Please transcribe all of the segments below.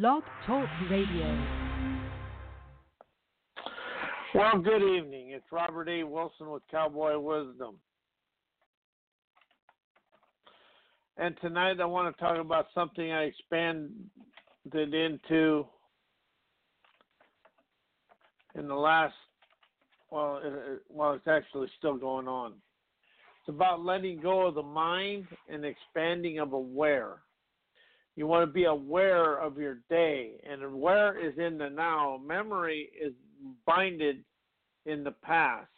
Blog Talk Radio. Well, good evening. It's Robert A. Wilson with Cowboy Wisdom. And tonight I want to talk about something I expanded into in the last, well, it, well, it's actually still going on. It's about letting go of the mind and expanding of aware. You want to be aware of your day, and aware is in the now. Memory is binded in the past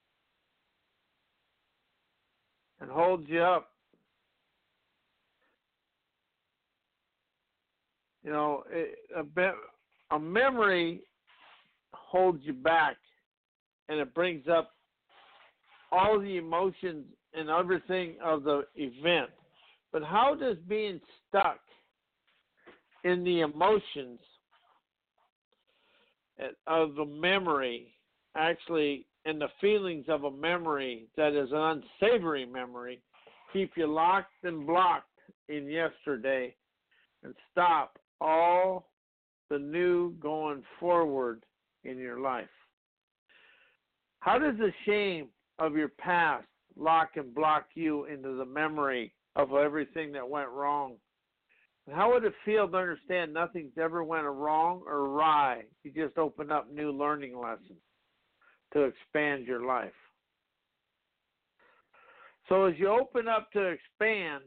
and holds you up you know, a, a memory holds you back and it brings up all the emotions and everything of the event. But how does being stuck in the emotions of the memory actually and the feelings of a memory that is an unsavory memory keep you locked and blocked in yesterday and stop all the new going forward in your life? How does the shame of your past lock and block you into the memory of everything that went wrong? How would it feel to understand nothing's ever went wrong or awry? You just open up new learning lessons to expand your life. So as you open up to expand,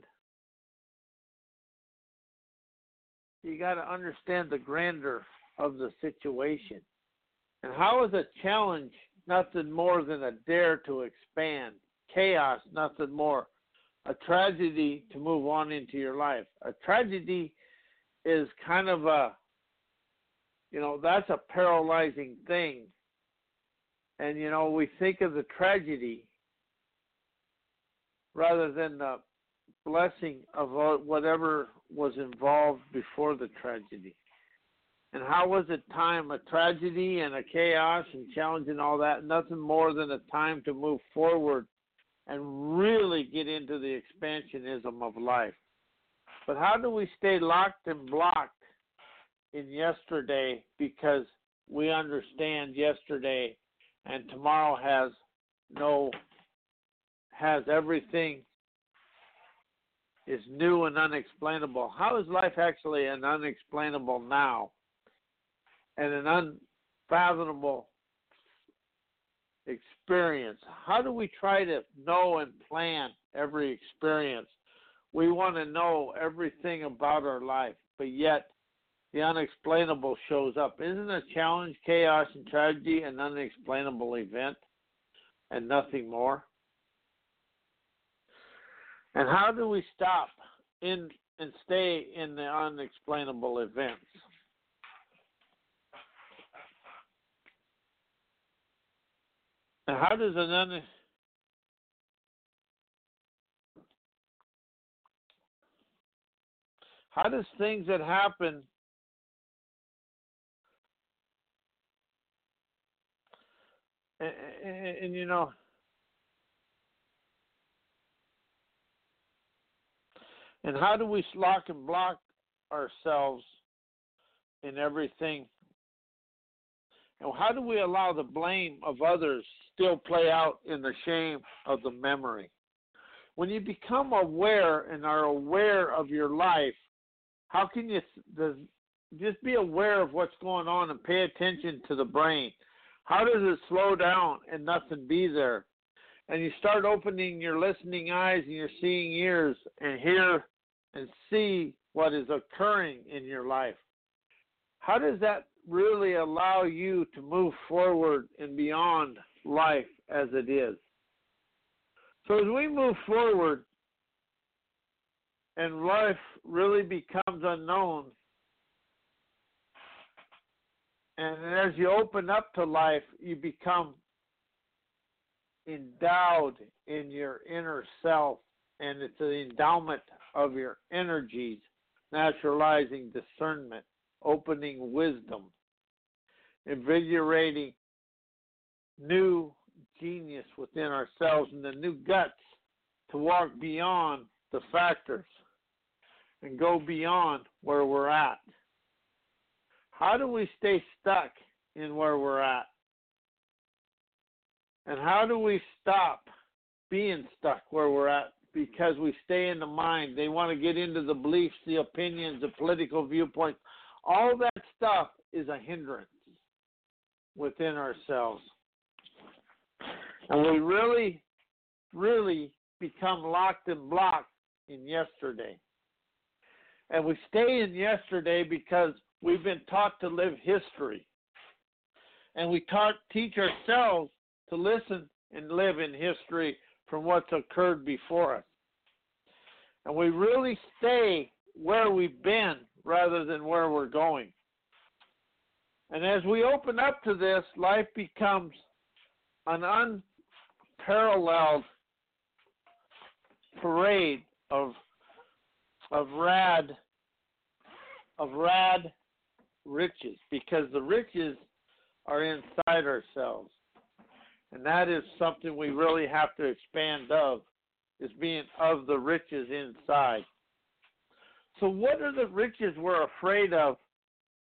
you got to understand the grandeur of the situation. And how is a challenge nothing more than a dare to expand? Chaos, nothing more. A tragedy to move on into your life. A tragedy is kind of a, you know, that's a paralyzing thing. And, you know, we think of the tragedy rather than the blessing of whatever was involved before the tragedy. And how was it time a tragedy and a chaos and challenge and all that? Nothing more than a time to move forward and really get into the expansionism of life. But how do we stay locked and blocked in yesterday because we understand yesterday and tomorrow has no has everything is new and unexplainable. How is life actually an unexplainable now and an unfathomable experience? How do we try to know and plan every experience? We want to know everything about our life, but yet the unexplainable shows up. Isn't a challenge, chaos, and tragedy an unexplainable event and nothing more? And how do we stop in and stay in the unexplainable events? And how does an un how does things that happen and, and, and you know And how do we lock and block ourselves in everything? And how do we allow the blame of others still play out in the shame of the memory? When you become aware and are aware of your life, how can you just be aware of what's going on and pay attention to the brain? How does it slow down and nothing be there? And you start opening your listening eyes and your seeing ears and hear and see what is occurring in your life. How does that really allow you to move forward and beyond life as it is? So, as we move forward and life really becomes unknown, And as you open up to life, you become endowed in your inner self, and it's an endowment of your energies, naturalizing discernment, opening wisdom, invigorating new genius within ourselves and the new guts to walk beyond the factors and go beyond where we're at. How do we stay stuck in where we're at? And how do we stop being stuck where we're at because we stay in the mind? They want to get into the beliefs, the opinions, the political viewpoints. All that stuff is a hindrance within ourselves. And we really, really become locked and blocked in yesterday. And we stay in yesterday because we've been taught to live history. And we taught teach ourselves to listen and live in history from what's occurred before us. And we really stay where we've been rather than where we're going. And as we open up to this, life becomes an unparalleled parade of of rad of rad riches because the riches are inside ourselves. And that is something we really have to expand of is being of the riches inside. So what are the riches we're afraid of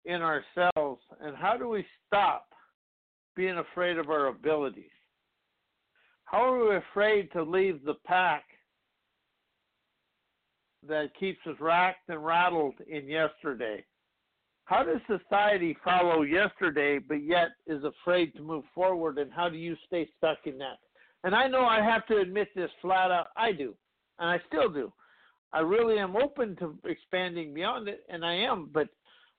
in ourselves and how do we stop being afraid of our abilities? How are we afraid to leave the pack that keeps us racked and rattled in yesterday? How does society follow yesterday but yet is afraid to move forward? And how do you stay stuck in that? And I know I have to admit this flat out. I do. And I still do. I really am open to expanding beyond it, and I am, but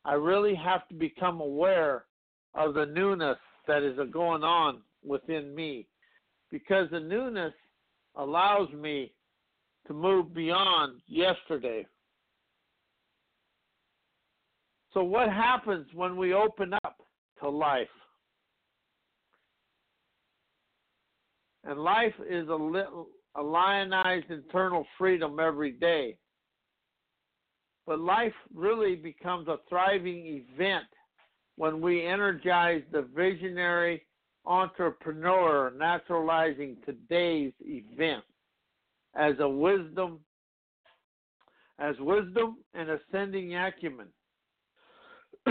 I really have to become aware of the newness that is going on within me because the newness allows me to move beyond yesterday. So, what happens when we open up to life? And life is a little a lionized internal freedom every day. But life really becomes a thriving event when we energize the visionary entrepreneur naturalizing today's event as a wisdom as wisdom and ascending acumen.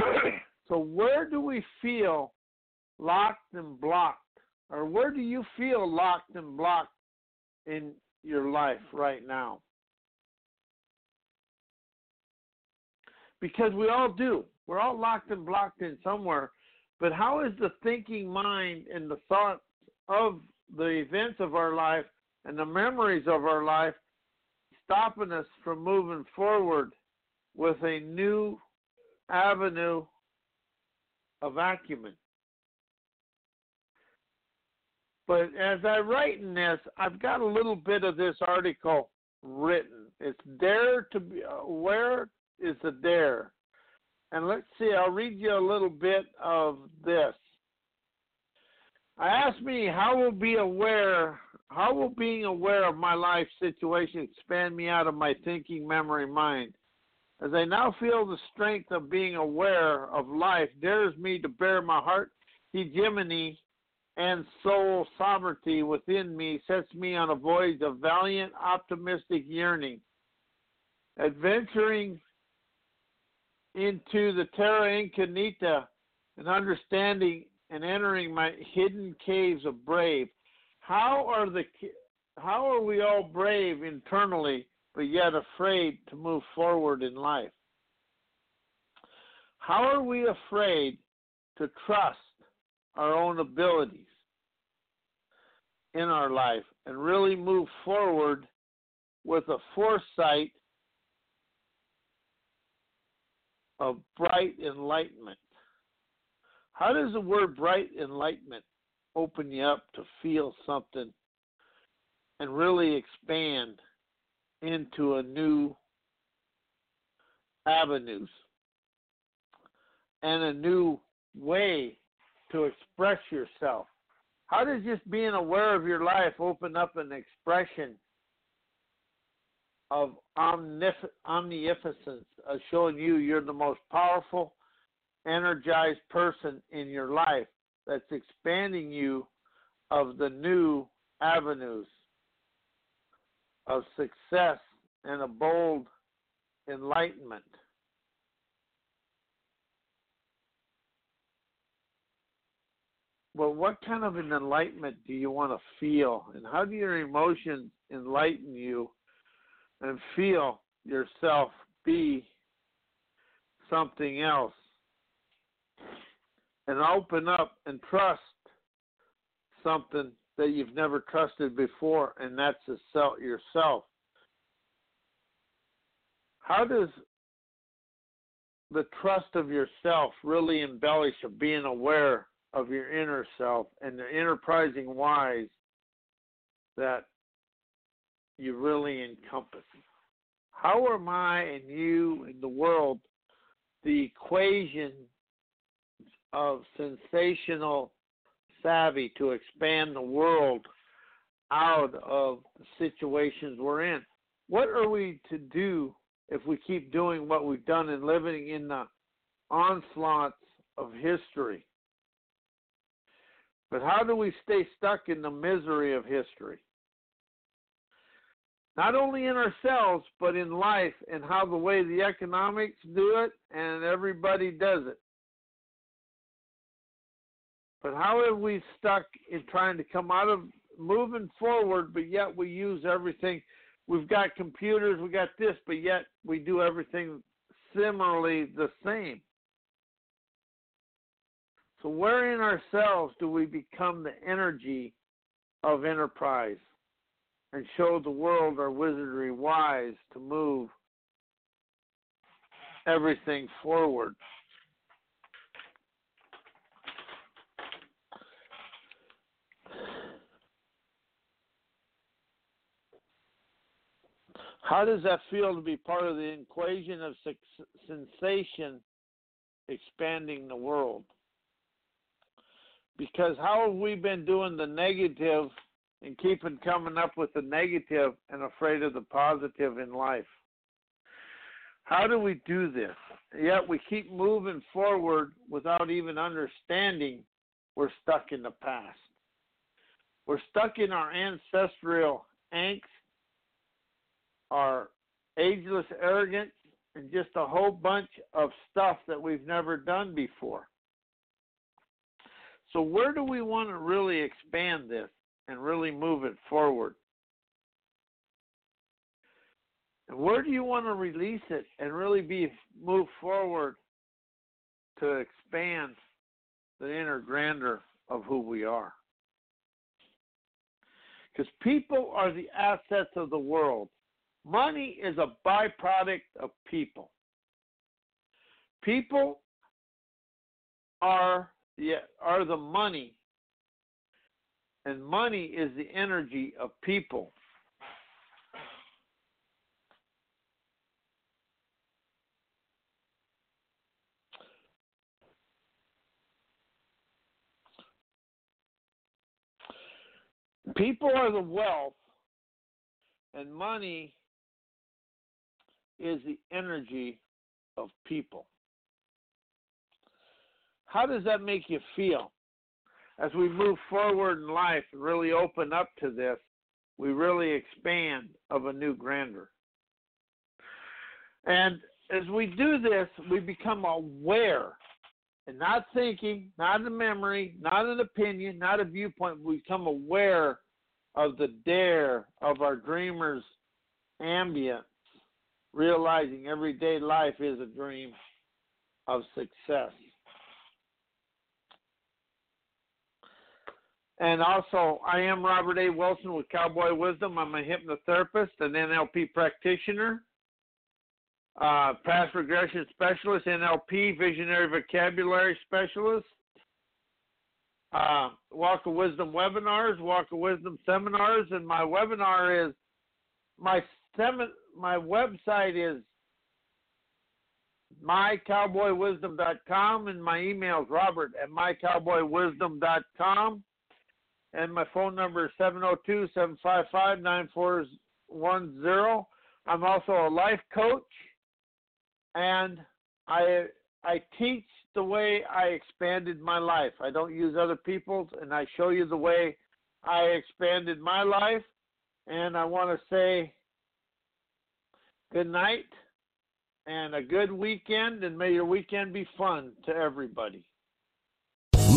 so where do we feel locked and blocked? Or where do you feel locked and blocked in your life right now? Because we all do. We're all locked and blocked in somewhere. But how is the thinking mind and the thoughts of the events of our life and the memories of our life stopping us from moving forward with a new avenue of acumen. But as I write in this, I've got a little bit of this article written. It's dare to be. Uh, where is the dare? And let's see. I'll read you a little bit of this. I asked me how will be aware how will being aware of my life situation expand me out of my thinking memory mind? As I now feel the strength of being aware of life dares me to bear my heart hegemony and soul sovereignty within me sets me on a voyage of valiant, optimistic yearning. Adventuring into the terra incognita and understanding and entering my hidden caves of brave. How are the how are we all brave internally but yet afraid to move forward in life? How are we afraid to trust our own abilities in our life and really move forward with a foresight of bright enlightenment? How does the word bright enlightenment open you up to feel something and really expand into a new avenues and a new way to express yourself? How does just being aware of your life open up an expression of omnif- omnificence, of showing you you're the most powerful, energized person in your life that's expanding you of the new avenues of success and a bold enlightenment. Well, what kind of an enlightenment do you want to feel? And how do your emotions enlighten you and feel yourself be something else? And open up and trust something that you've never trusted before, and that's yourself. How does the trust of yourself really embellish of being aware of your inner self and the enterprising wise that you really encompass. How am I and you and the world the equation of sensational savvy to expand the world out of the situations we're in? What are we to do if we keep doing what we've done and living in the onslaughts of history? But how do we stay stuck in the misery of history? Not only in ourselves, but in life and how the way the economics do it and everybody does it. But how have we stuck in trying to come out of moving forward, but yet we use everything? We've got computers, we got this, but yet we do everything similarly the same. So, where in ourselves do we become the energy of enterprise and show the world our wizardry wise to move everything forward? How does that feel to be part of the equation of sensation expanding the world? Because how have we been doing the negative and keeping coming up with the negative and afraid of the positive in life? How do we do this? Yet we keep moving forward without even understanding we're stuck in the past. We're stuck in our ancestral angst, our ageless arrogance, and just a whole bunch of stuff that we've never done before. So, where do we want to really expand this and really move it forward? And where do you want to release it and really be move forward to expand the inner grandeur of who we are? Because people are the assets of the world. Money is a byproduct of people. People are the, are the money, and money is the energy of people. People are the wealth, and money is the energy of people. How does that make you feel? As we move forward in life and really open up to this, we really expand of a new grandeur. And as we do this, we become aware and not thinking, not a memory, not an opinion, not a viewpoint. We become aware of the dare of our dreamers' ambience, realizing everyday life is a dream of success. And also, I am Robert A. Wilson with Cowboy Wisdom. I'm a hypnotherapist, an NLP practitioner, uh, past regression specialist, NLP, visionary vocabulary specialist, uh, Walk of Wisdom webinars, Walk of Wisdom seminars, and my webinar is my. My website is mycowboywisdom.com, and my email is robert at mycowboywisdom.com. And my phone number is 702 755 9410. I'm also a life coach, and I, I teach the way I expanded my life. I don't use other people's, and I show you the way I expanded my life. And I want to say good night and a good weekend, and may your weekend be fun to everybody.